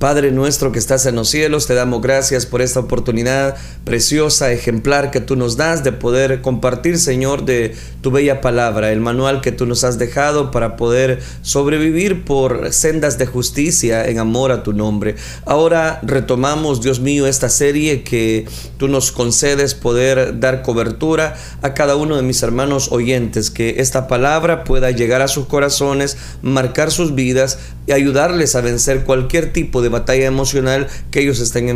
Padre nuestro que estás en los cielos, te damos gracias por esta oportunidad preciosa, ejemplar que tú nos das de poder compartir, Señor, de tu bella palabra, el manual que tú nos has dejado para poder sobrevivir por sendas de justicia en amor a tu nombre. Ahora retomamos, Dios mío, esta serie que tú nos concedes poder dar cobertura a cada uno de mis hermanos oyentes, que esta palabra pueda llegar a sus corazones, marcar sus vidas y ayudarles a vencer cualquier tipo de batalla emocional que ellos estén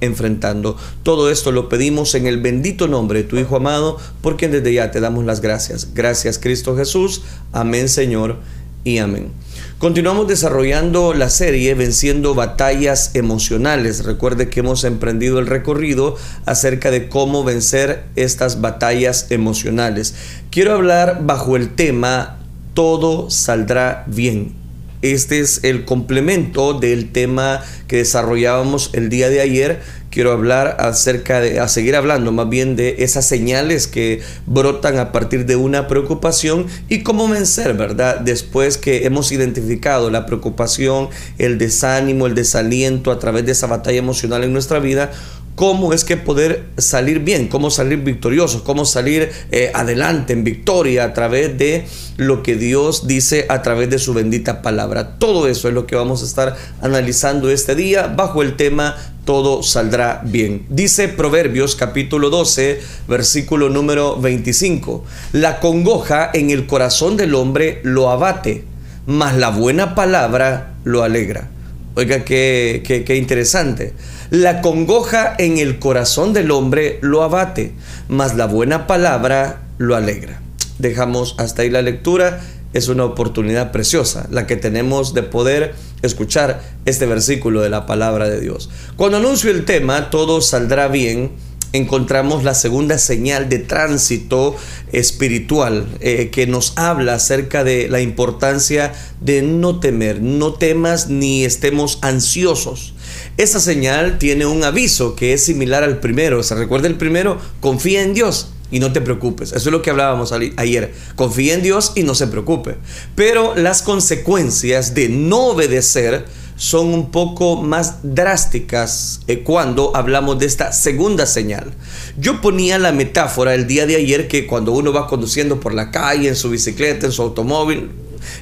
enfrentando. Todo esto lo pedimos en el bendito nombre de tu Hijo amado, porque desde ya te damos las gracias. Gracias Cristo Jesús. Amén Señor y amén. Continuamos desarrollando la serie Venciendo batallas emocionales. Recuerde que hemos emprendido el recorrido acerca de cómo vencer estas batallas emocionales. Quiero hablar bajo el tema Todo saldrá bien. Este es el complemento del tema que desarrollábamos el día de ayer. Quiero hablar acerca de, a seguir hablando más bien de esas señales que brotan a partir de una preocupación y cómo vencer, ¿verdad? Después que hemos identificado la preocupación, el desánimo, el desaliento a través de esa batalla emocional en nuestra vida, cómo es que poder salir bien, cómo salir victoriosos, cómo salir eh, adelante en victoria a través de lo que Dios dice a través de su bendita palabra. Todo eso es lo que vamos a estar analizando este día bajo el tema todo saldrá bien. Dice Proverbios capítulo 12, versículo número 25. La congoja en el corazón del hombre lo abate, mas la buena palabra lo alegra. Oiga, qué, qué, qué interesante. La congoja en el corazón del hombre lo abate, mas la buena palabra lo alegra. Dejamos hasta ahí la lectura. Es una oportunidad preciosa la que tenemos de poder escuchar este versículo de la palabra de Dios. Cuando anuncio el tema, todo saldrá bien encontramos la segunda señal de tránsito espiritual eh, que nos habla acerca de la importancia de no temer, no temas ni estemos ansiosos. Esa señal tiene un aviso que es similar al primero. ¿Se recuerda el primero? Confía en Dios y no te preocupes. Eso es lo que hablábamos ayer. Confía en Dios y no se preocupe. Pero las consecuencias de no obedecer son un poco más drásticas eh, cuando hablamos de esta segunda señal. Yo ponía la metáfora el día de ayer que cuando uno va conduciendo por la calle, en su bicicleta, en su automóvil,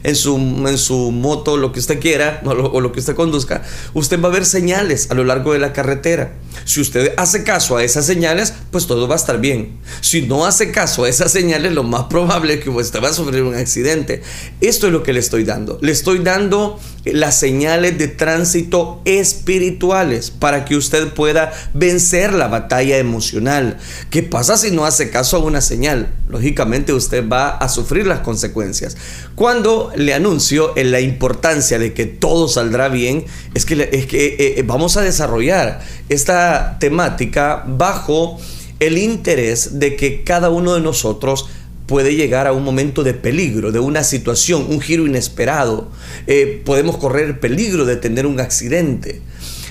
en su, en su moto, lo que usted quiera o lo, o lo que usted conduzca, usted va a ver señales a lo largo de la carretera. Si usted hace caso a esas señales, pues todo va a estar bien. Si no hace caso a esas señales, lo más probable es que usted va a sufrir un accidente. Esto es lo que le estoy dando. Le estoy dando las señales de tránsito espirituales para que usted pueda vencer la batalla emocional. ¿Qué pasa si no hace caso a una señal? Lógicamente usted va a sufrir las consecuencias. Cuando le anuncio en la importancia de que todo saldrá bien, es que, es que eh, eh, vamos a desarrollar esta temática bajo el interés de que cada uno de nosotros puede llegar a un momento de peligro, de una situación, un giro inesperado. Eh, podemos correr peligro de tener un accidente.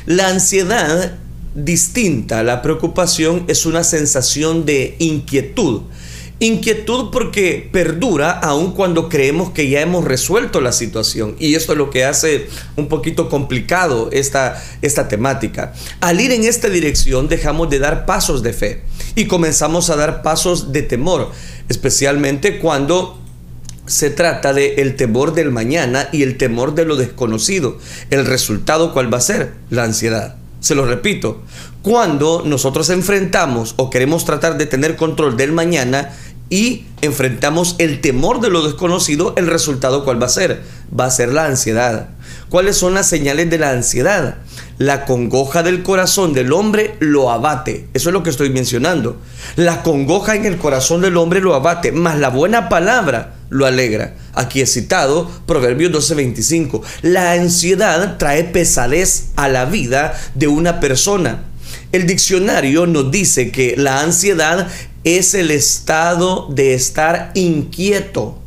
La ansiedad, distinta a la preocupación, es una sensación de inquietud. Inquietud porque perdura aun cuando creemos que ya hemos resuelto la situación. Y esto es lo que hace un poquito complicado esta, esta temática. Al ir en esta dirección dejamos de dar pasos de fe y comenzamos a dar pasos de temor especialmente cuando se trata de el temor del mañana y el temor de lo desconocido. El resultado cuál va a ser? La ansiedad. Se lo repito, cuando nosotros enfrentamos o queremos tratar de tener control del mañana y enfrentamos el temor de lo desconocido, el resultado cuál va a ser? Va a ser la ansiedad. ¿Cuáles son las señales de la ansiedad? La congoja del corazón del hombre lo abate. Eso es lo que estoy mencionando. La congoja en el corazón del hombre lo abate, mas la buena palabra lo alegra. Aquí he citado Proverbios 12:25. La ansiedad trae pesadez a la vida de una persona. El diccionario nos dice que la ansiedad es el estado de estar inquieto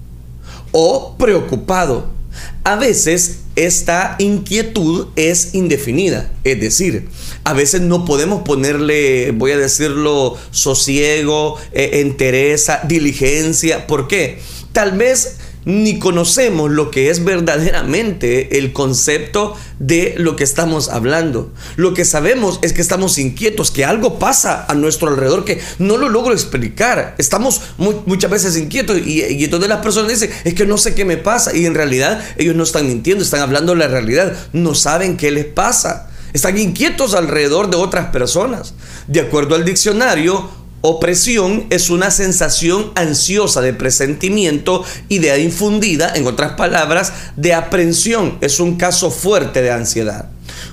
o preocupado. A veces esta inquietud es indefinida, es decir, a veces no podemos ponerle, voy a decirlo, sosiego, eh, entereza, diligencia. ¿Por qué? Tal vez ni conocemos lo que es verdaderamente el concepto de lo que estamos hablando. Lo que sabemos es que estamos inquietos, que algo pasa a nuestro alrededor que no lo logro explicar. Estamos muchas veces inquietos y, y entonces las personas dicen, es que no sé qué me pasa. Y en realidad ellos no están mintiendo, están hablando la realidad. No saben qué les pasa. Están inquietos alrededor de otras personas. De acuerdo al diccionario, Opresión es una sensación ansiosa de presentimiento, idea infundida, en otras palabras, de aprensión. Es un caso fuerte de ansiedad.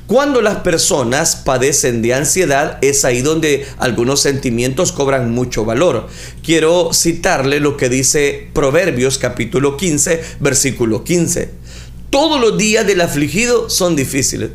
Cuando las personas padecen de ansiedad es ahí donde algunos sentimientos cobran mucho valor. Quiero citarle lo que dice Proverbios capítulo 15, versículo 15. Todos los días del afligido son difíciles.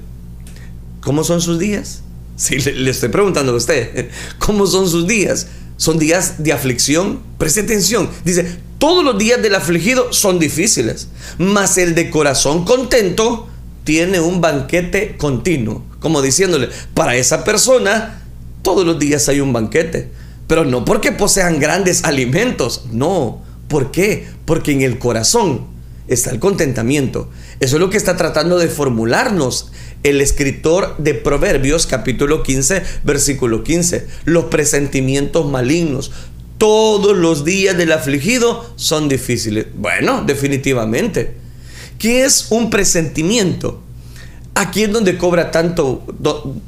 ¿Cómo son sus días? Sí, le, estoy preguntando a usted, ¿cómo son sus días? ¿Son días de aflicción? Preste atención. Dice, todos los días del afligido son difíciles, mas el de corazón contento tiene un banquete continuo. Como diciéndole, para esa persona todos los días hay un banquete. Pero no porque posean grandes alimentos, no. ¿Por qué? Porque en el corazón está el contentamiento. Eso es lo que está tratando de formularnos el escritor de Proverbios capítulo 15, versículo 15. Los presentimientos malignos. Todos los días del afligido son difíciles. Bueno, definitivamente. ¿Qué es un presentimiento? Aquí es donde cobra tanto,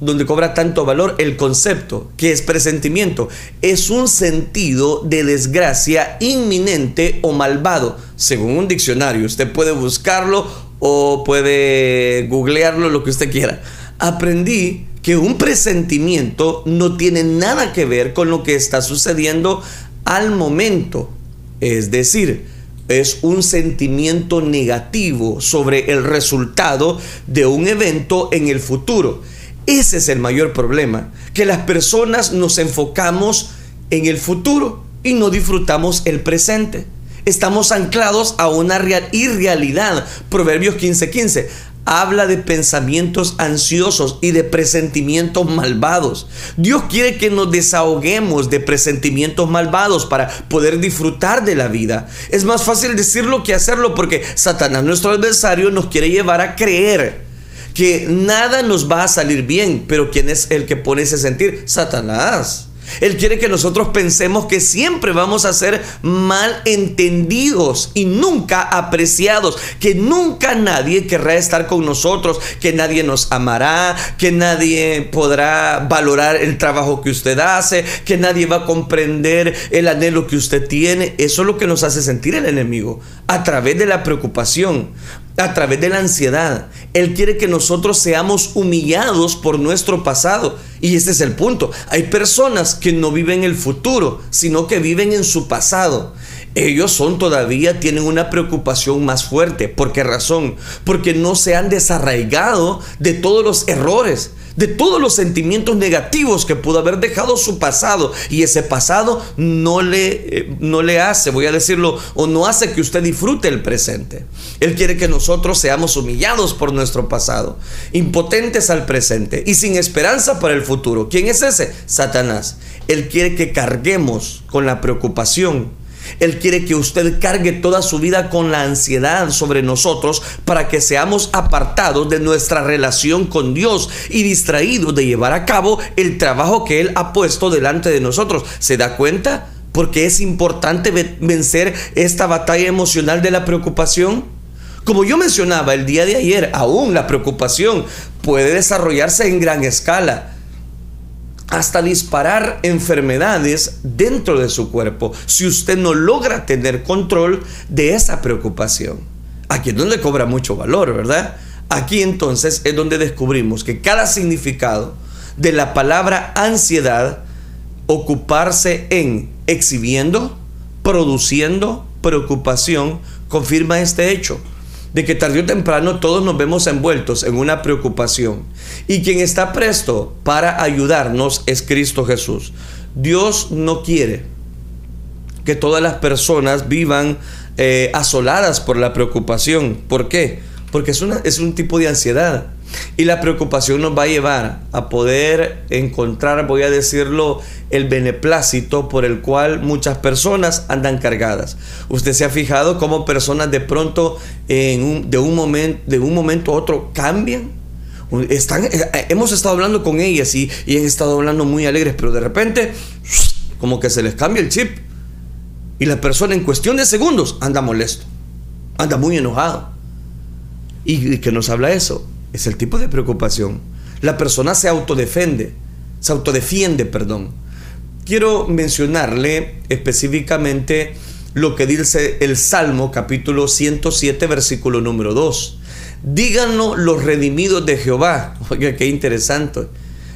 donde cobra tanto valor el concepto, que es presentimiento. Es un sentido de desgracia inminente o malvado, según un diccionario. Usted puede buscarlo o puede googlearlo, lo que usted quiera. Aprendí que un presentimiento no tiene nada que ver con lo que está sucediendo al momento. Es decir, es un sentimiento negativo sobre el resultado de un evento en el futuro. Ese es el mayor problema, que las personas nos enfocamos en el futuro y no disfrutamos el presente. Estamos anclados a una irrealidad. Proverbios 15:15 habla de pensamientos ansiosos y de presentimientos malvados. Dios quiere que nos desahoguemos de presentimientos malvados para poder disfrutar de la vida. Es más fácil decirlo que hacerlo porque Satanás, nuestro adversario, nos quiere llevar a creer que nada nos va a salir bien, pero ¿quién es el que pone ese sentir? Satanás. Él quiere que nosotros pensemos que siempre vamos a ser mal entendidos y nunca apreciados, que nunca nadie querrá estar con nosotros, que nadie nos amará, que nadie podrá valorar el trabajo que usted hace, que nadie va a comprender el anhelo que usted tiene. Eso es lo que nos hace sentir el enemigo a través de la preocupación a través de la ansiedad. Él quiere que nosotros seamos humillados por nuestro pasado. Y ese es el punto. Hay personas que no viven el futuro, sino que viven en su pasado. Ellos son todavía, tienen una preocupación más fuerte. ¿Por qué razón? Porque no se han desarraigado de todos los errores, de todos los sentimientos negativos que pudo haber dejado su pasado y ese pasado no le, eh, no le hace, voy a decirlo, o no hace que usted disfrute el presente. Él quiere que nosotros seamos humillados por nuestro pasado, impotentes al presente y sin esperanza para el futuro. ¿Quién es ese? Satanás. Él quiere que carguemos con la preocupación él quiere que usted cargue toda su vida con la ansiedad sobre nosotros para que seamos apartados de nuestra relación con Dios y distraídos de llevar a cabo el trabajo que Él ha puesto delante de nosotros. ¿Se da cuenta? Porque es importante vencer esta batalla emocional de la preocupación. Como yo mencionaba el día de ayer, aún la preocupación puede desarrollarse en gran escala hasta disparar enfermedades dentro de su cuerpo si usted no logra tener control de esa preocupación. Aquí es donde cobra mucho valor, ¿verdad? Aquí entonces es donde descubrimos que cada significado de la palabra ansiedad, ocuparse en exhibiendo, produciendo preocupación, confirma este hecho de que tarde o temprano todos nos vemos envueltos en una preocupación. Y quien está presto para ayudarnos es Cristo Jesús. Dios no quiere que todas las personas vivan eh, asoladas por la preocupación. ¿Por qué? Porque es, es un tipo de ansiedad. Y la preocupación nos va a llevar a poder encontrar, voy a decirlo, el beneplácito por el cual muchas personas andan cargadas. Usted se ha fijado cómo personas de pronto en de, un momento, de un momento a otro cambian. Están, eh, eh, hemos estado hablando con ellas y, y han estado hablando muy alegres, pero de repente como que se les cambia el chip. Y la persona en cuestión de segundos anda molesto, anda muy enojado. ¿Y que nos habla eso? Es el tipo de preocupación. La persona se autodefende, se autodefiende, perdón. Quiero mencionarle específicamente lo que dice el Salmo capítulo 107 versículo número 2. Díganos los redimidos de Jehová. Oiga, qué interesante.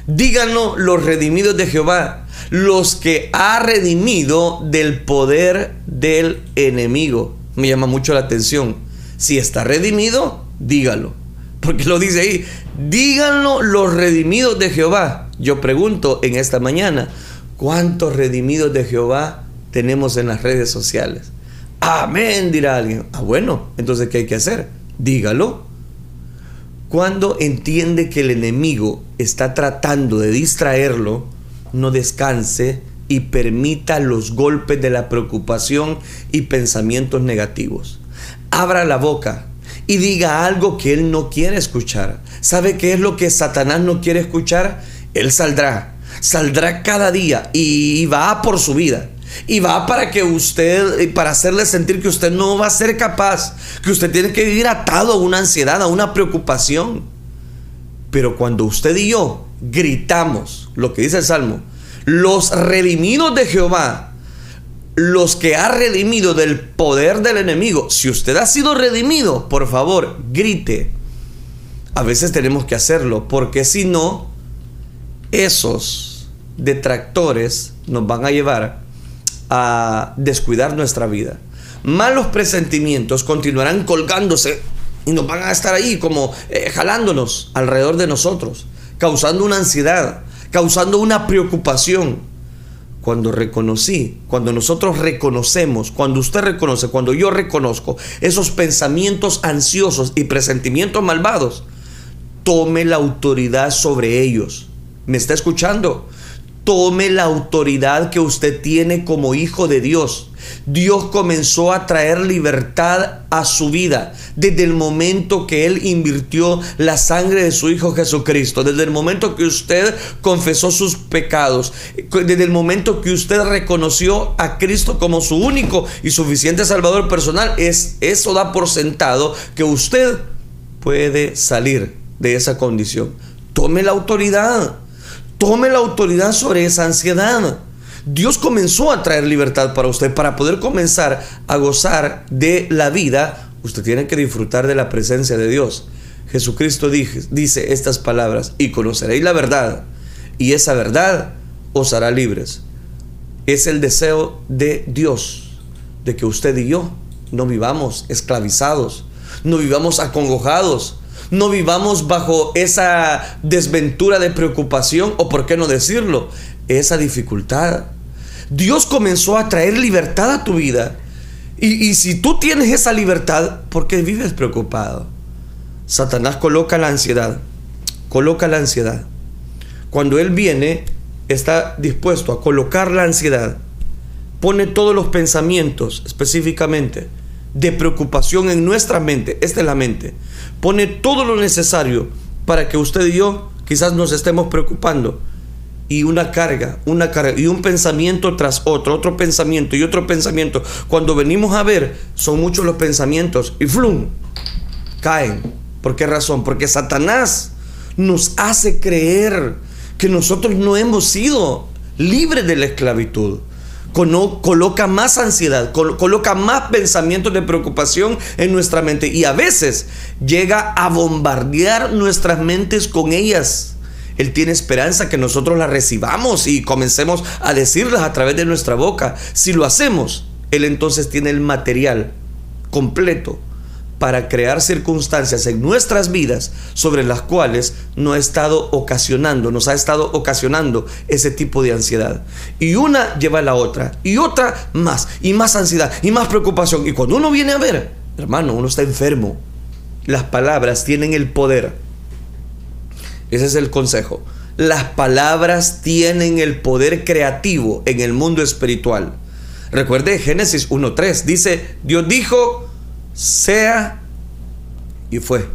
Díganos los redimidos de Jehová, los que ha redimido del poder del enemigo. Me llama mucho la atención. Si está redimido, dígalo. Porque lo dice ahí, díganlo los redimidos de Jehová. Yo pregunto en esta mañana, ¿cuántos redimidos de Jehová tenemos en las redes sociales? Amén, dirá alguien. Ah, bueno, entonces ¿qué hay que hacer? Dígalo. Cuando entiende que el enemigo está tratando de distraerlo, no descanse y permita los golpes de la preocupación y pensamientos negativos. Abra la boca, y diga algo que él no quiere escuchar. ¿Sabe qué es lo que Satanás no quiere escuchar? Él saldrá, saldrá cada día y va por su vida. Y va para que usted, para hacerle sentir que usted no va a ser capaz, que usted tiene que vivir atado a una ansiedad, a una preocupación. Pero cuando usted y yo gritamos lo que dice el Salmo, los redimidos de Jehová los que ha redimido del poder del enemigo. Si usted ha sido redimido, por favor, grite. A veces tenemos que hacerlo, porque si no, esos detractores nos van a llevar a descuidar nuestra vida. Malos presentimientos continuarán colgándose y nos van a estar ahí como eh, jalándonos alrededor de nosotros, causando una ansiedad, causando una preocupación cuando reconocí, cuando nosotros reconocemos, cuando usted reconoce, cuando yo reconozco esos pensamientos ansiosos y presentimientos malvados, tome la autoridad sobre ellos. ¿Me está escuchando? Tome la autoridad que usted tiene como hijo de Dios. Dios comenzó a traer libertad a su vida desde el momento que Él invirtió la sangre de su Hijo Jesucristo, desde el momento que usted confesó sus pecados, desde el momento que usted reconoció a Cristo como su único y suficiente Salvador personal, es, eso da por sentado que usted puede salir de esa condición. Tome la autoridad, tome la autoridad sobre esa ansiedad. Dios comenzó a traer libertad para usted. Para poder comenzar a gozar de la vida, usted tiene que disfrutar de la presencia de Dios. Jesucristo dice estas palabras, y conoceréis la verdad, y esa verdad os hará libres. Es el deseo de Dios, de que usted y yo no vivamos esclavizados, no vivamos acongojados, no vivamos bajo esa desventura de preocupación o, por qué no decirlo, esa dificultad. Dios comenzó a traer libertad a tu vida. Y, si tú tienes esa libertad, ¿por qué vives preocupado? Satanás coloca la ansiedad, coloca la ansiedad. Cuando Él viene, está dispuesto a colocar la ansiedad, pone todos los pensamientos específicamente de preocupación en nuestra mente, esta es la mente, pone todo lo necesario para que usted y yo quizás nos estemos preocupando y una carga, una carga y un pensamiento tras otro, otro pensamiento y otro pensamiento. Cuando venimos a ver, son muchos los pensamientos y flum, caen. ¿Por qué razón? Porque Satanás nos hace creer que nosotros no hemos sido libres de la esclavitud. Coloca más ansiedad, coloca más pensamientos de preocupación en nuestra mente y a veces llega a bombardear nuestras mentes con ellas él tiene esperanza que nosotros la recibamos y comencemos a decirlas a través de nuestra boca. Si lo hacemos, Él entonces tiene el material completo para crear circunstancias en nuestras vidas sobre las cuales no ha estado ocasionando, nos ha estado ocasionando ese tipo de ansiedad. Y una lleva a la otra, y otra más, y más ansiedad, y más preocupación. Y cuando uno viene a ver, hermano, uno está enfermo. Las palabras tienen el poder Ese es el consejo. Las palabras tienen el poder creativo en el mundo espiritual. Recuerde Génesis 1.3. Dice, Dios dijo, sea y fue.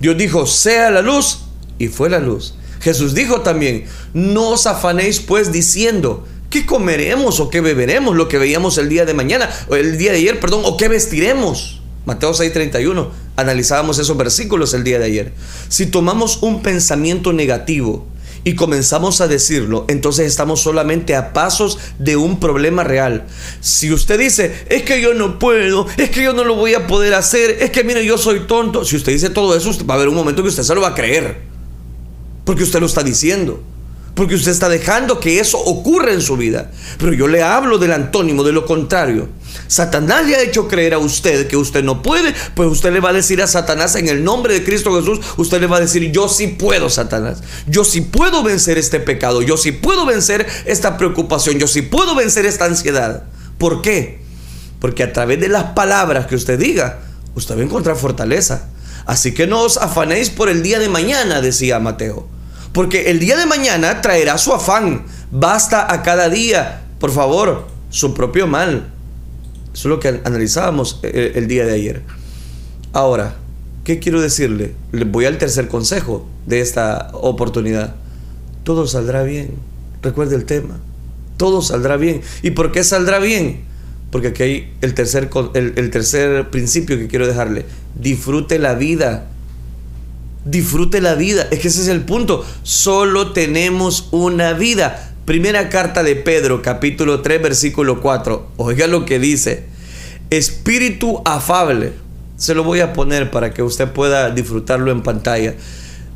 Dios dijo, sea la luz y fue la luz. Jesús dijo también, no os afanéis pues diciendo, ¿qué comeremos o qué beberemos? Lo que veíamos el día de mañana, o el día de ayer, perdón, o qué vestiremos. Mateo 6:31, analizábamos esos versículos el día de ayer. Si tomamos un pensamiento negativo y comenzamos a decirlo, entonces estamos solamente a pasos de un problema real. Si usted dice, es que yo no puedo, es que yo no lo voy a poder hacer, es que mire, yo soy tonto, si usted dice todo eso, va a haber un momento que usted se lo va a creer, porque usted lo está diciendo. Porque usted está dejando que eso ocurra en su vida. Pero yo le hablo del antónimo, de lo contrario. Satanás le ha hecho creer a usted que usted no puede, pues usted le va a decir a Satanás en el nombre de Cristo Jesús, usted le va a decir, yo sí puedo, Satanás. Yo sí puedo vencer este pecado, yo sí puedo vencer esta preocupación, yo sí puedo vencer esta ansiedad. ¿Por qué? Porque a través de las palabras que usted diga, usted va a encontrar fortaleza. Así que no os afanéis por el día de mañana, decía Mateo. Porque el día de mañana traerá su afán. Basta a cada día, por favor, su propio mal. Eso es lo que analizábamos eh, eh, el, día de ayer. Ahora, ¿qué quiero decirle? Le voy al tercer consejo de esta oportunidad. Todo saldrá bien. Recuerde el tema. Todo saldrá bien. ¿Y por qué saldrá bien? Porque aquí hay el tercer, el tercer principio que quiero dejarle. Disfrute la vida. Disfrute la vida. Es que ese es el punto. Solo tenemos una vida. Primera carta de Pedro, capítulo 3, versículo 4. Oiga lo que dice. Espíritu afable. Se lo voy a poner para que usted pueda disfrutarlo en pantalla.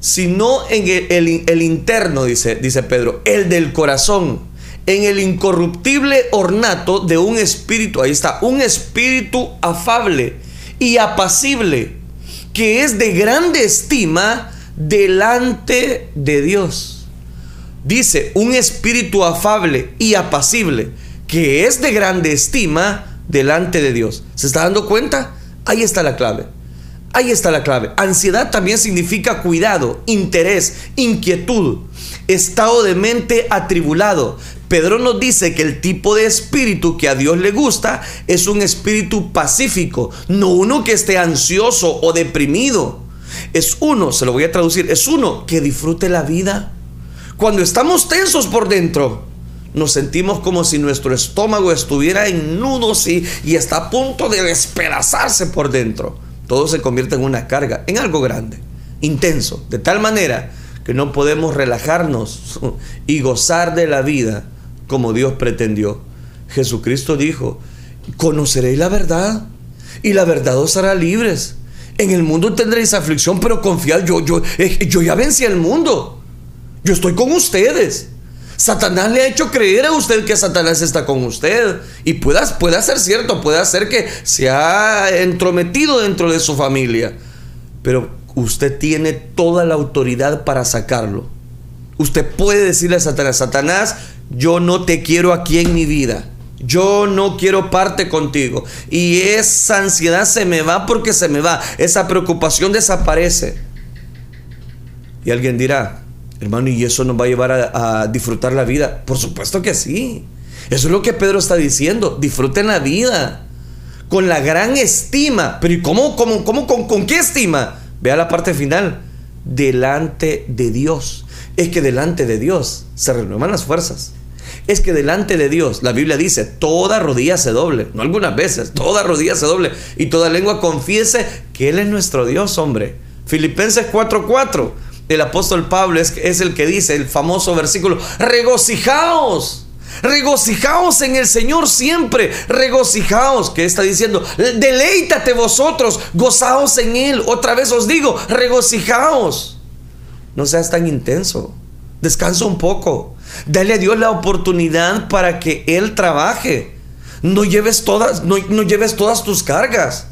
Sino en el, el, interno, dice, dice Pedro, el del corazón. En el incorruptible ornato de un espíritu. Ahí está, un espíritu afable y apacible, que es de grande estima delante de Dios dice un espíritu afable y apacible, que es de grande estima delante de Dios. ¿Se está dando cuenta? Ahí está la clave. Ahí está la clave. Ansiedad también significa cuidado, interés, inquietud, estado de mente atribulado. Pedro nos dice que el tipo de espíritu que a Dios le gusta es un espíritu pacífico, no uno que esté ansioso o deprimido. Es uno, se lo voy a traducir, es uno que disfrute la vida, cuando estamos tensos por dentro, nos sentimos como si nuestro estómago estuviera en nudos y, y está a punto de despedazarse por dentro. Todo se convierte en una carga, en algo grande, intenso, de tal manera que no podemos relajarnos y gozar de la vida como Dios pretendió. Jesucristo dijo, conoceréis la verdad y la verdad os hará libres. En el mundo tendréis aflicción, pero confiad, yo, yo, eh, yo ya vencí el mundo. Yo estoy con ustedes. Satanás le ha hecho creer a usted que Satanás está con usted. Y puede, puede ser cierto, puede ser que se ha entrometido dentro de su familia. Pero usted tiene toda la autoridad para sacarlo. Usted puede decirle a Satanás, Satanás, yo no te quiero aquí en mi vida. Yo no quiero parte contigo. Y esa ansiedad se me va porque se me va. Esa preocupación desaparece. Y alguien dirá, Hermano, ¿y eso nos va a llevar a, disfrutar la vida? Por supuesto que sí. Eso es lo que Pedro está diciendo. Disfruten la vida. Con la gran estima. Pero ¿y cómo, cómo, cómo con, qué estima? Vea la parte final. Delante de Dios. Es que delante de Dios se renuevan las fuerzas. Es que delante de Dios, la Biblia dice, toda rodilla se doble, no algunas veces, toda rodilla se doble y toda lengua confiese que Él es nuestro Dios, hombre. Filipenses 4:4 el apóstol Pablo es, el que dice el famoso versículo, regocijaos. Regocijaos en el Señor siempre. Regocijaos. Que está diciendo? Deleítate vosotros. Gozaos en Él. Otra vez os digo, regocijaos. No seas tan intenso. Descansa un poco. Dale a Dios la oportunidad para que Él trabaje. No lleves todas, no, no lleves todas tus cargas.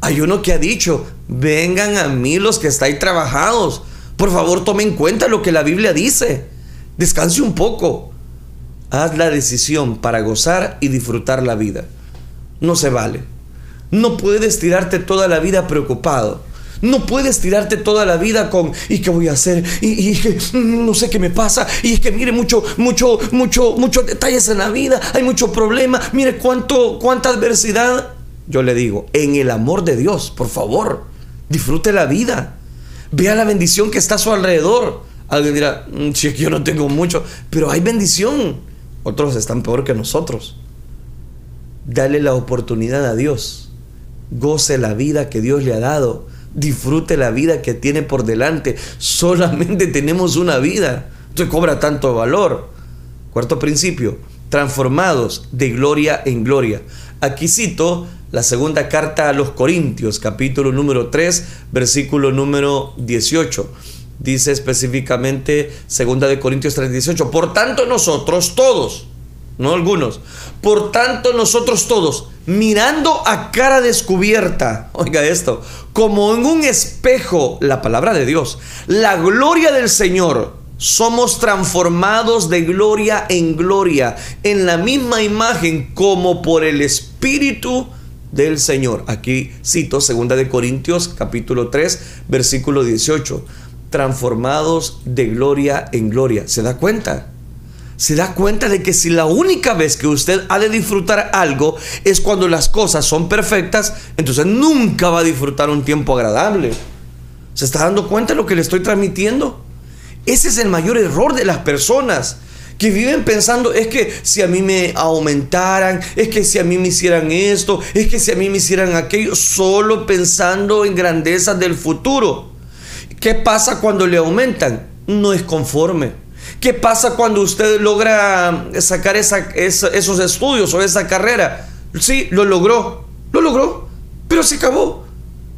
Hay uno que ha dicho, vengan a mí los que estáis trabajados por favor, tome en cuenta lo que la Biblia dice. Descanse un poco. Haz la decisión para gozar y disfrutar la vida. No se vale. No puedes tirarte toda la vida preocupado. No puedes tirarte toda la vida con ¿y qué voy a hacer? Y, y que no sé qué me pasa. Y es que mire mucho, mucho, mucho, muchos detalles en la vida. Hay mucho problema. Mire cuánto, cuánta adversidad. Yo le digo, en el amor de Dios, por favor, disfrute la vida. Vea la bendición que está a su alrededor. Alguien dirá, mm, si es que yo no tengo mucho, pero hay bendición. Otros están peor que nosotros. Dale la oportunidad a Dios. Goce la vida que Dios le ha dado disfrute la vida que tiene por delante. Solamente tenemos una vida. Entonces cobra tanto valor. Cuarto principio, transformados de gloria en gloria. Aquí cito la segunda carta a los Corintios, capítulo número 3, versículo número 18. Dice específicamente segunda de Corintios 3, 18. Por tanto nosotros todos, no algunos, por tanto nosotros todos, mirando a cara descubierta, oiga esto, como en un espejo, la palabra de Dios, la gloria del Señor, somos transformados de gloria en gloria, en la misma imagen como por el Espíritu del Señor. Aquí cito 2 de Corintios capítulo 3, versículo 18. Transformados de gloria en gloria. ¿Se da cuenta? Se da cuenta de que si la única vez que usted ha de disfrutar algo es cuando las cosas son perfectas, entonces nunca va a disfrutar un tiempo agradable. ¿Se está dando cuenta de lo que le estoy transmitiendo? Ese es el mayor error de las personas que viven pensando, es que si a mí me aumentaran, es que si a mí me hicieran esto, es que si a mí me hicieran aquello, solo pensando en grandezas del futuro. ¿Qué pasa cuando le aumentan? No es conforme ¿Qué pasa cuando usted logra sacar esos estudios o esa carrera? Sí, lo logró, lo logró, pero se acabó.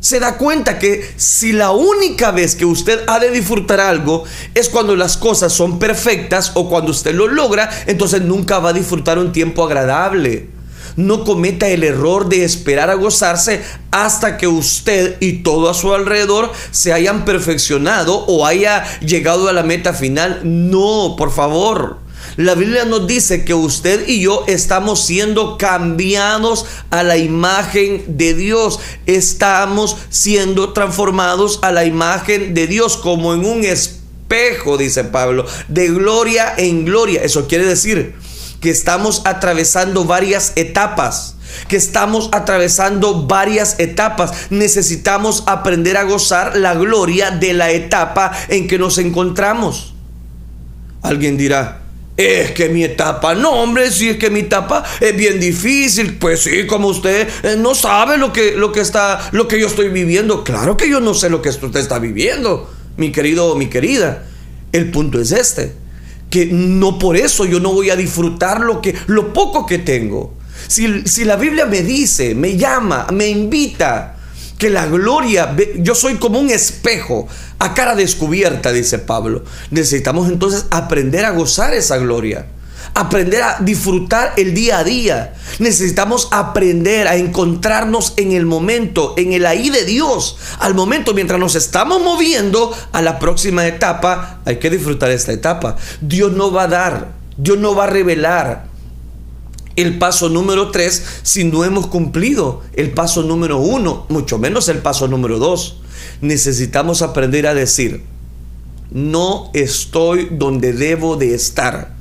Se da cuenta que si la única vez que usted ha de disfrutar algo es cuando las cosas son perfectas o cuando usted lo logra, entonces nunca va a disfrutar un tiempo agradable no cometa el error de esperar a gozarse hasta que usted y todo a su alrededor se hayan perfeccionado o haya llegado a la meta final. No, por favor. La Biblia nos dice que usted y yo estamos siendo cambiados a la imagen de Dios. Estamos siendo transformados a la imagen de Dios como en un espejo, dice Pablo, de gloria en gloria. Eso quiere decir que estamos atravesando varias etapas que estamos atravesando varias etapas. Necesitamos aprender a gozar la gloria de la etapa en que nos encontramos. Alguien dirá, es que mi etapa, no hombre, si es que mi etapa es bien difícil, pues sí, como usted eh, no sabe lo que, lo que está, lo que yo estoy viviendo. Claro que yo no sé lo que usted está viviendo, mi querido o mi querida. El punto es este que no por eso yo no voy a disfrutar lo, que, lo poco que tengo. Si, si la Biblia me dice, me llama, me invita, que la gloria, yo soy como un espejo a cara descubierta, dice Pablo. Necesitamos entonces aprender a gozar esa gloria aprender a disfrutar el día a día. Necesitamos aprender a encontrarnos en el momento, en el ahí de Dios. Al momento, mientras nos estamos moviendo a la próxima etapa, hay que disfrutar esta etapa. Dios no va a dar, Dios no va a revelar el paso número 3 si no hemos cumplido el paso número 1, mucho menos el paso número 2. Necesitamos aprender a decir, no estoy donde debo de estar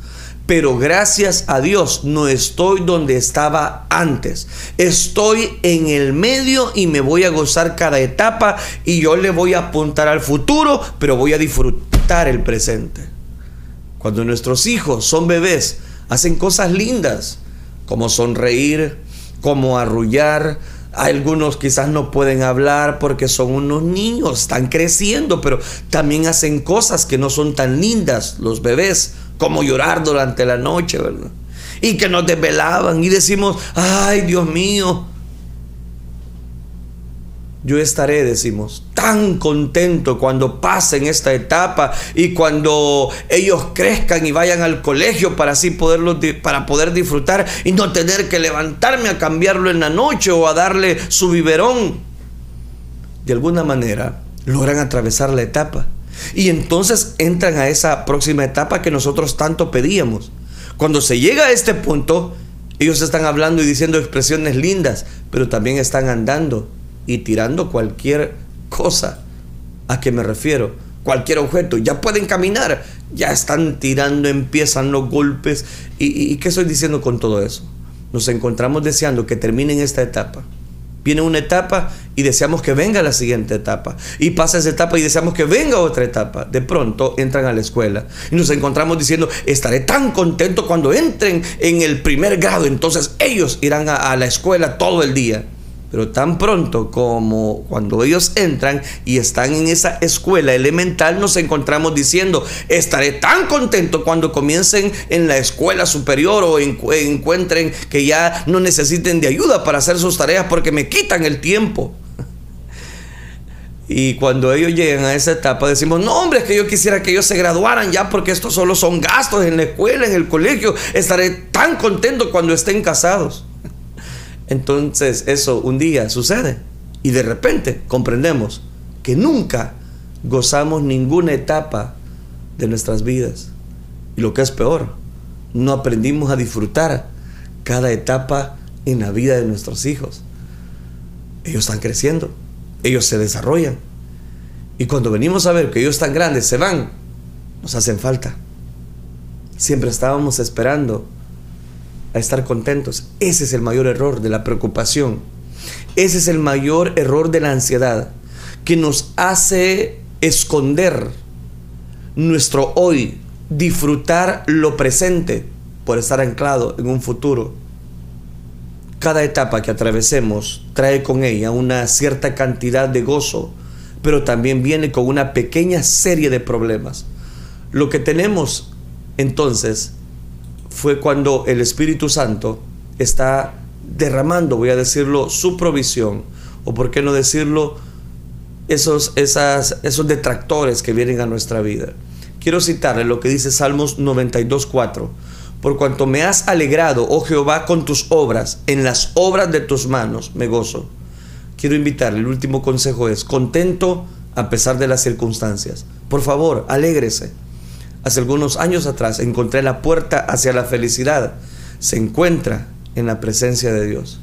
pero gracias a Dios no estoy donde estaba antes. Estoy en el medio y me voy a gozar cada etapa y yo le voy a apuntar al futuro, pero voy a disfrutar el presente. Cuando nuestros hijos son bebés, hacen cosas lindas, como sonreír, como arrullar, algunos quizás no pueden hablar porque son unos niños, están creciendo, pero también hacen cosas que no son tan lindas los bebés como llorar durante la noche, ¿verdad? Y que nos desvelaban y decimos, ay Dios mío, yo estaré, decimos, tan contento cuando pasen esta etapa y cuando ellos crezcan y vayan al colegio para así poderlo, para poder disfrutar y no tener que levantarme a cambiarlo en la noche o a darle su biberón. De alguna manera logran atravesar la etapa y entonces entran a esa próxima etapa que nosotros tanto pedíamos. Cuando se llega a este punto, ellos están hablando y diciendo expresiones lindas, pero también están andando y tirando cualquier cosa. ¿A qué me refiero? Cualquier objeto, ya pueden caminar, ya están tirando, empiezan los golpes. ¿Y, qué estoy diciendo con todo eso? Nos encontramos deseando que terminen esta etapa Viene una etapa y deseamos que venga la siguiente etapa. Y pasa esa etapa y deseamos que venga otra etapa. De pronto entran a la escuela y nos encontramos diciendo, estaré tan contento cuando entren en el primer grado. Entonces ellos irán a, a la escuela todo el día. Pero tan pronto como cuando ellos entran y están en esa escuela elemental, nos encontramos diciendo, estaré tan contento cuando comiencen en la escuela superior o encuentren que ya no necesiten de ayuda para hacer sus tareas porque me quitan el tiempo. Y cuando ellos llegan a esa etapa decimos, no hombre, es que yo quisiera que ellos se graduaran ya porque estos solo son gastos en la escuela, en el colegio. Estaré tan contento cuando estén casados. Entonces eso un día sucede y de repente comprendemos que nunca gozamos ninguna etapa de nuestras vidas. Y lo que es peor, no aprendimos a disfrutar cada etapa en la vida de nuestros hijos. Ellos están creciendo, ellos se desarrollan. Y cuando venimos a ver que ellos están grandes, se van, nos hacen falta. Siempre estábamos esperando a estar contentos. Ese es el mayor error de la preocupación. Ese es el mayor error de la ansiedad, que nos hace esconder nuestro hoy, disfrutar lo presente por estar anclado en un futuro. Cada etapa que atravesemos trae con ella una cierta cantidad de gozo, pero también viene con una pequeña serie de problemas. Lo que tenemos entonces fue cuando el Espíritu Santo está derramando, voy a decirlo, su provisión, o por qué no decirlo, esos, esos detractores que vienen a nuestra vida. Quiero citarle lo que dice Salmos 92.4. Por cuanto me has alegrado, oh Jehová, con tus obras, en las obras de tus manos me gozo. Quiero invitarle, el último consejo es, contento a pesar de las circunstancias. Por favor, alégrese hace algunos años atrás encontré la puerta hacia la felicidad. Se encuentra en la presencia de Dios.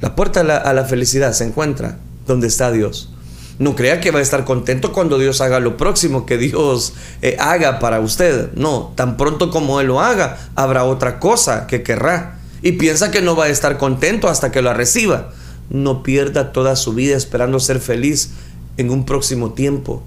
La puerta a la, felicidad se encuentra donde está Dios. No crea que va a estar contento cuando Dios haga lo próximo que Dios eh, haga para usted. No, tan pronto como Él lo haga, habrá otra cosa que querrá. Y piensa que no va a estar contento hasta que lo reciba. No pierda toda su vida esperando ser feliz en un próximo tiempo.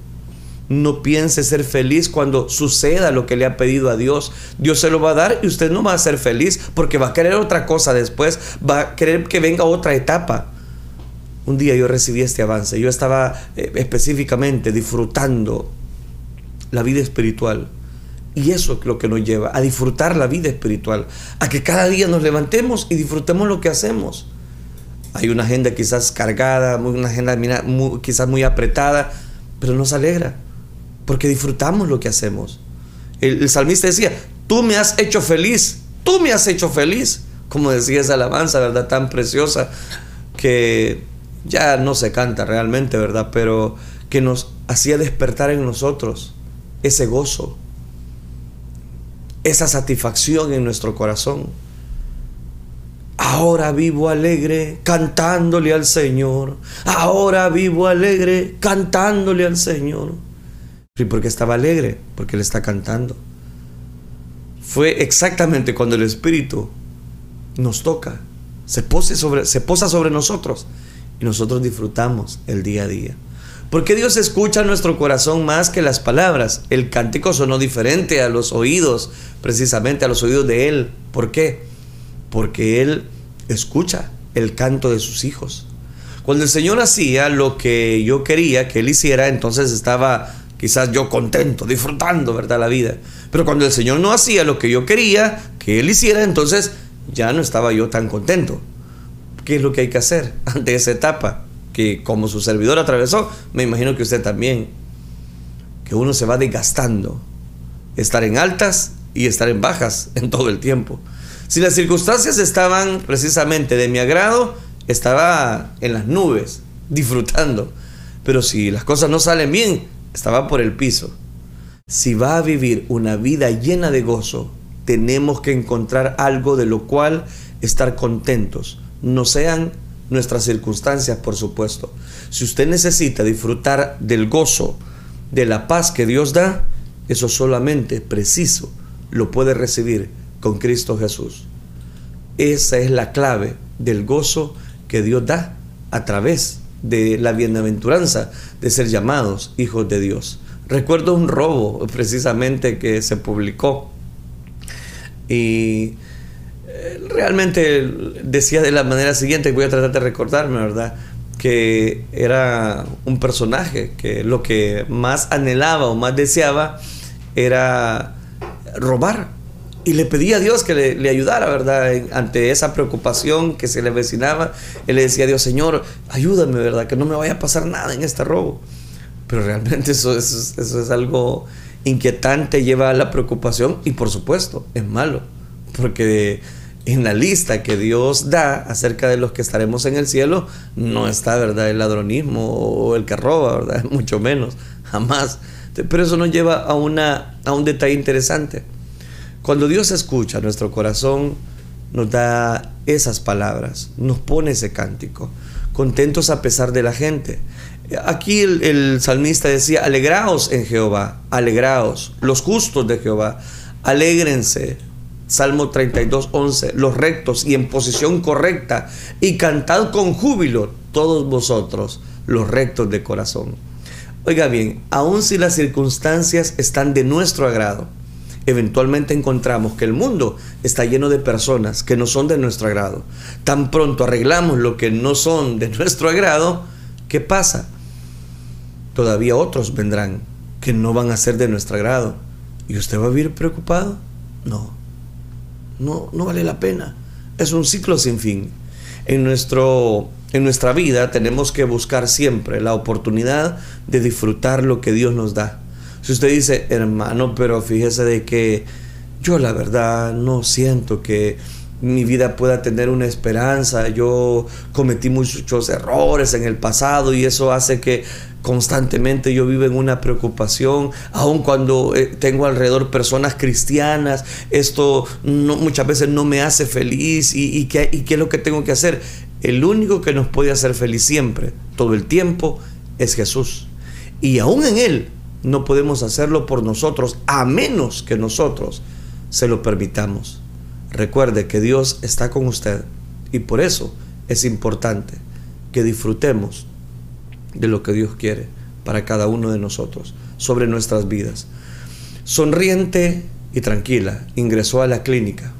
No piense ser feliz cuando suceda lo que le ha pedido a Dios. Dios se lo va a dar y usted no va a ser feliz porque va a querer otra cosa después, va a querer que venga otra etapa. Un día yo recibí este avance, yo estaba eh, específicamente disfrutando la vida espiritual. Y eso es lo que nos lleva a disfrutar la vida espiritual, a que cada día nos levantemos y disfrutemos lo que hacemos. Hay una agenda quizás cargada, una agenda quizás muy apretada, pero nos alegra porque disfrutamos lo que hacemos. El, salmista decía, tú me has hecho feliz, tú me has hecho feliz, como decía esa alabanza, ¿verdad? Tan preciosa que ya no se canta realmente, ¿verdad? Pero que nos hacía despertar en nosotros ese gozo, esa satisfacción en nuestro corazón. Ahora vivo alegre cantándole al Señor. Ahora vivo alegre cantándole al Señor. ¿Y por qué estaba alegre? Porque él está cantando. Fue exactamente cuando el Espíritu nos toca, se, sobre, se posa sobre nosotros y nosotros disfrutamos el día a día. Porque Dios escucha nuestro corazón más que las palabras. El cántico sonó diferente a los oídos, precisamente a los oídos de Él. ¿Por qué? Porque Él escucha el canto de sus hijos. Cuando el Señor hacía lo que yo quería que Él hiciera, entonces estaba quizás yo contento, disfrutando, ¿verdad? La vida. Pero cuando el Señor no hacía lo que yo quería que Él hiciera, entonces ya no estaba yo tan contento. ¿Qué es lo que hay que hacer ante esa etapa que como su servidor atravesó? Me imagino que usted también. Que uno se va desgastando. Estar en altas y estar en bajas en todo el tiempo. Si las circunstancias estaban precisamente de mi agrado, estaba en las nubes, disfrutando. Pero si las cosas no salen bien, estaba por el piso. Si va a vivir una vida llena de gozo, tenemos que encontrar algo de lo cual estar contentos. No sean nuestras circunstancias, por supuesto. Si usted necesita disfrutar del gozo, de la paz que Dios da, eso solamente preciso lo puede recibir con Cristo Jesús. Esa es la clave del gozo que Dios da a través de la bienaventuranza de ser llamados hijos de Dios. Recuerdo un robo precisamente que se publicó y eh, realmente decía de la manera siguiente, voy a tratar de recordarme, ¿verdad? Que era un personaje que lo que más anhelaba o más deseaba era robar. Y le pedía a Dios que le, ayudara, ¿verdad? ante esa preocupación que se le avecinaba, él le decía a Dios, Señor, ayúdame, ¿verdad? Que no me vaya a pasar nada en este robo. Pero realmente eso, eso, eso es algo inquietante, lleva a la preocupación y por supuesto es malo, porque en la lista que Dios da acerca de los que estaremos en el cielo no está, ¿verdad? El ladronismo o el que roba, ¿verdad? Mucho menos, jamás. Pero eso nos lleva a, una, a un detalle interesante. Cuando Dios escucha nuestro corazón, nos da esas palabras, nos pone ese cántico, contentos a pesar de la gente. Aquí el, salmista decía, alegraos en Jehová, alegraos, los justos de Jehová, alégrense. Salmo 32, 11, los rectos y en posición correcta, y cantad con júbilo todos vosotros, los rectos de corazón. Oiga bien, aun si las circunstancias están de nuestro agrado, eventualmente encontramos que el mundo está lleno de personas que no son de nuestro agrado. Tan pronto arreglamos lo que no son de nuestro agrado, ¿qué pasa? todavía otros vendrán que no van a ser de nuestro agrado. ¿Y usted va a vivir preocupado? No. No, no vale la pena. Es un ciclo sin fin. En, nuestro, en nuestra vida tenemos que buscar siempre la oportunidad de disfrutar lo que Dios nos da. Si usted dice, hermano, pero fíjese de que yo la verdad no siento que mi vida pueda tener una esperanza. Yo cometí muchos errores en el pasado y eso hace que constantemente yo vivo en una preocupación, aun cuando eh, tengo alrededor personas cristianas, esto muchas veces no me hace feliz y, y, ¿qué, y qué es lo que tengo que hacer. El único que nos puede hacer feliz siempre, todo el tiempo, es Jesús. Y aún en Él no podemos hacerlo por nosotros, a menos que nosotros se lo permitamos. Recuerde que Dios está con usted y por eso es importante que disfrutemos de lo que Dios quiere para cada uno de nosotros, sobre nuestras vidas. Sonriente y tranquila, ingresó a la clínica.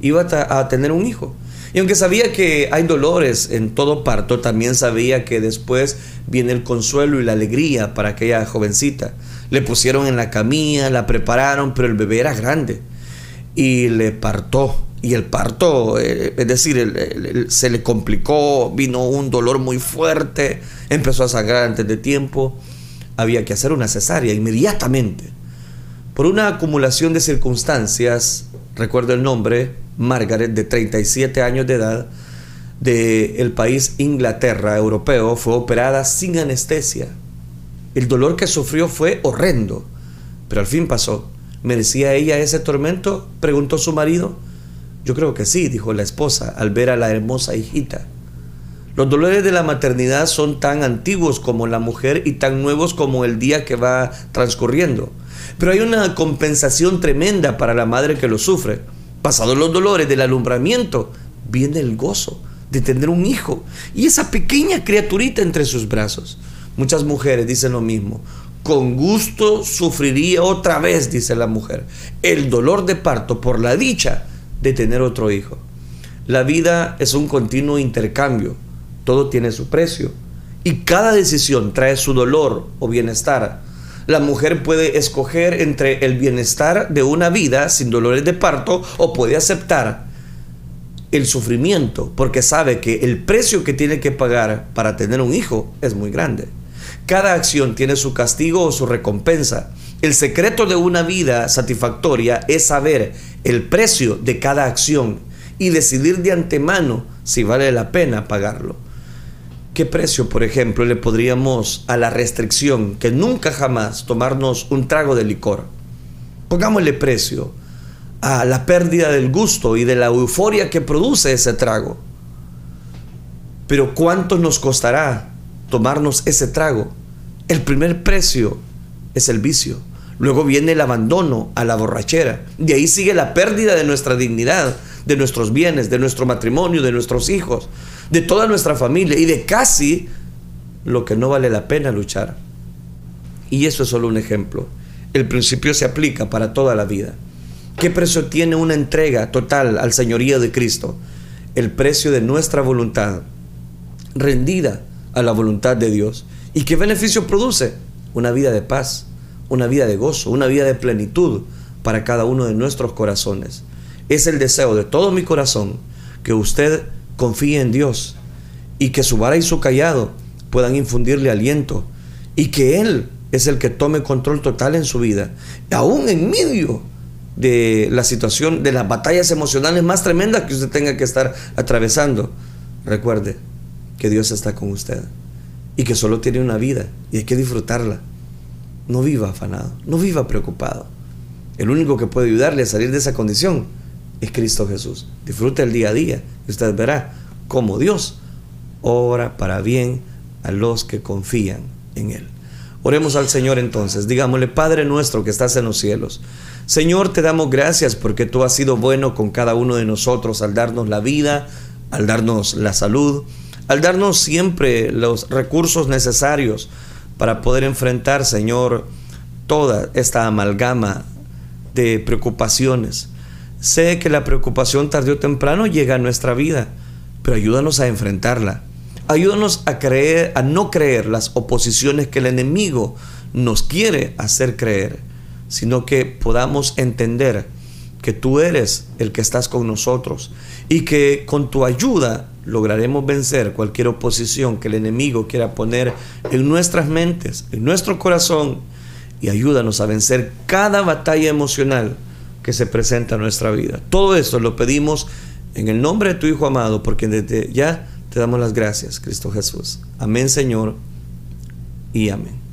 Iba a tener un hijo. Y aunque sabía que hay dolores en todo parto, también sabía que después viene el consuelo y la alegría para aquella jovencita. Le pusieron en la camilla, la prepararon, pero el bebé era grande y le partó. Y el parto, eh, es decir, se le complicó, vino un dolor muy fuerte, empezó a sangrar antes de tiempo. Había que hacer una cesárea inmediatamente. Por una acumulación de circunstancias, recuerdo el nombre, Margaret, de 37 años de edad, del país Inglaterra, europeo, fue operada sin anestesia. El dolor que sufrió fue horrendo, pero al fin pasó. ¿Merecía ella ese tormento? preguntó su marido. Yo creo que sí, dijo la esposa al ver a la hermosa hijita. Los dolores de la maternidad son tan antiguos como la mujer y tan nuevos como el día que va transcurriendo. Pero hay una compensación tremenda para la madre que lo sufre. Pasados los dolores del alumbramiento, viene el gozo de tener un hijo y esa pequeña criaturita entre sus brazos. Muchas mujeres dicen lo mismo con gusto sufriría otra vez, dice la mujer, el dolor de parto por la dicha de tener otro hijo. La vida es un continuo intercambio, todo tiene su precio y cada decisión trae su dolor o bienestar. La mujer puede escoger entre el bienestar de una vida sin dolores de parto o puede aceptar el sufrimiento porque sabe que el precio que tiene que pagar para tener un hijo es muy grande. Cada acción tiene su castigo o su recompensa. El secreto de una vida satisfactoria es saber el precio de cada acción y decidir de antemano si vale la pena pagarlo. ¿Qué precio, por ejemplo, le podríamos a la restricción que nunca jamás tomarnos un trago de licor? Pongámosle precio a la pérdida del gusto y de la euforia que produce ese trago. Pero ¿cuánto nos costará tomarnos ese trago? El primer precio es el vicio. Luego viene el abandono a la borrachera. De ahí sigue la pérdida de nuestra dignidad, de nuestros bienes, de nuestro matrimonio, de nuestros hijos, de toda nuestra familia y de casi lo que no vale la pena luchar. Y eso es solo un ejemplo. El principio se aplica para toda la vida. ¿Qué precio tiene una entrega total al señorío de Cristo? El precio de nuestra voluntad, rendida a la voluntad de Dios. ¿Y qué beneficio produce? Una vida de paz, una vida de gozo, una vida de plenitud para cada uno de nuestros corazones. Es el deseo de todo mi corazón que usted confíe en Dios y que su vara y su callado puedan infundirle aliento y que Él es el que tome control total en su vida, aún en medio de la situación, de las batallas emocionales más tremendas que usted tenga que estar atravesando. Recuerde que Dios está con usted y que solo tiene una vida y hay que disfrutarla. No viva afanado, no viva preocupado. El único que puede ayudarle a salir de esa condición es Cristo Jesús. Disfrute el día a día y usted verá cómo Dios obra para bien a los que confían en Él. Oremos al Señor entonces, digámosle, Padre nuestro que estás en los cielos, Señor, te damos gracias porque tú has sido bueno con cada uno de nosotros al darnos la vida, al darnos la salud, al darnos siempre los recursos necesarios para poder enfrentar, Señor, toda esta amalgama de preocupaciones. Sé que la preocupación tarde o temprano llega a nuestra vida, pero ayúdanos a enfrentarla. Ayúdanos a creer, a no creer las oposiciones que el enemigo nos quiere hacer creer, sino que podamos entender que tú eres el que estás con nosotros y que con tu ayuda lograremos vencer cualquier oposición que el enemigo quiera poner en nuestras mentes, en nuestro corazón y ayúdanos a vencer cada batalla emocional que se presenta en nuestra vida. Todo esto lo pedimos en el nombre de tu Hijo amado, porque desde ya te damos las gracias, Cristo Jesús. Amén, Señor, y amén.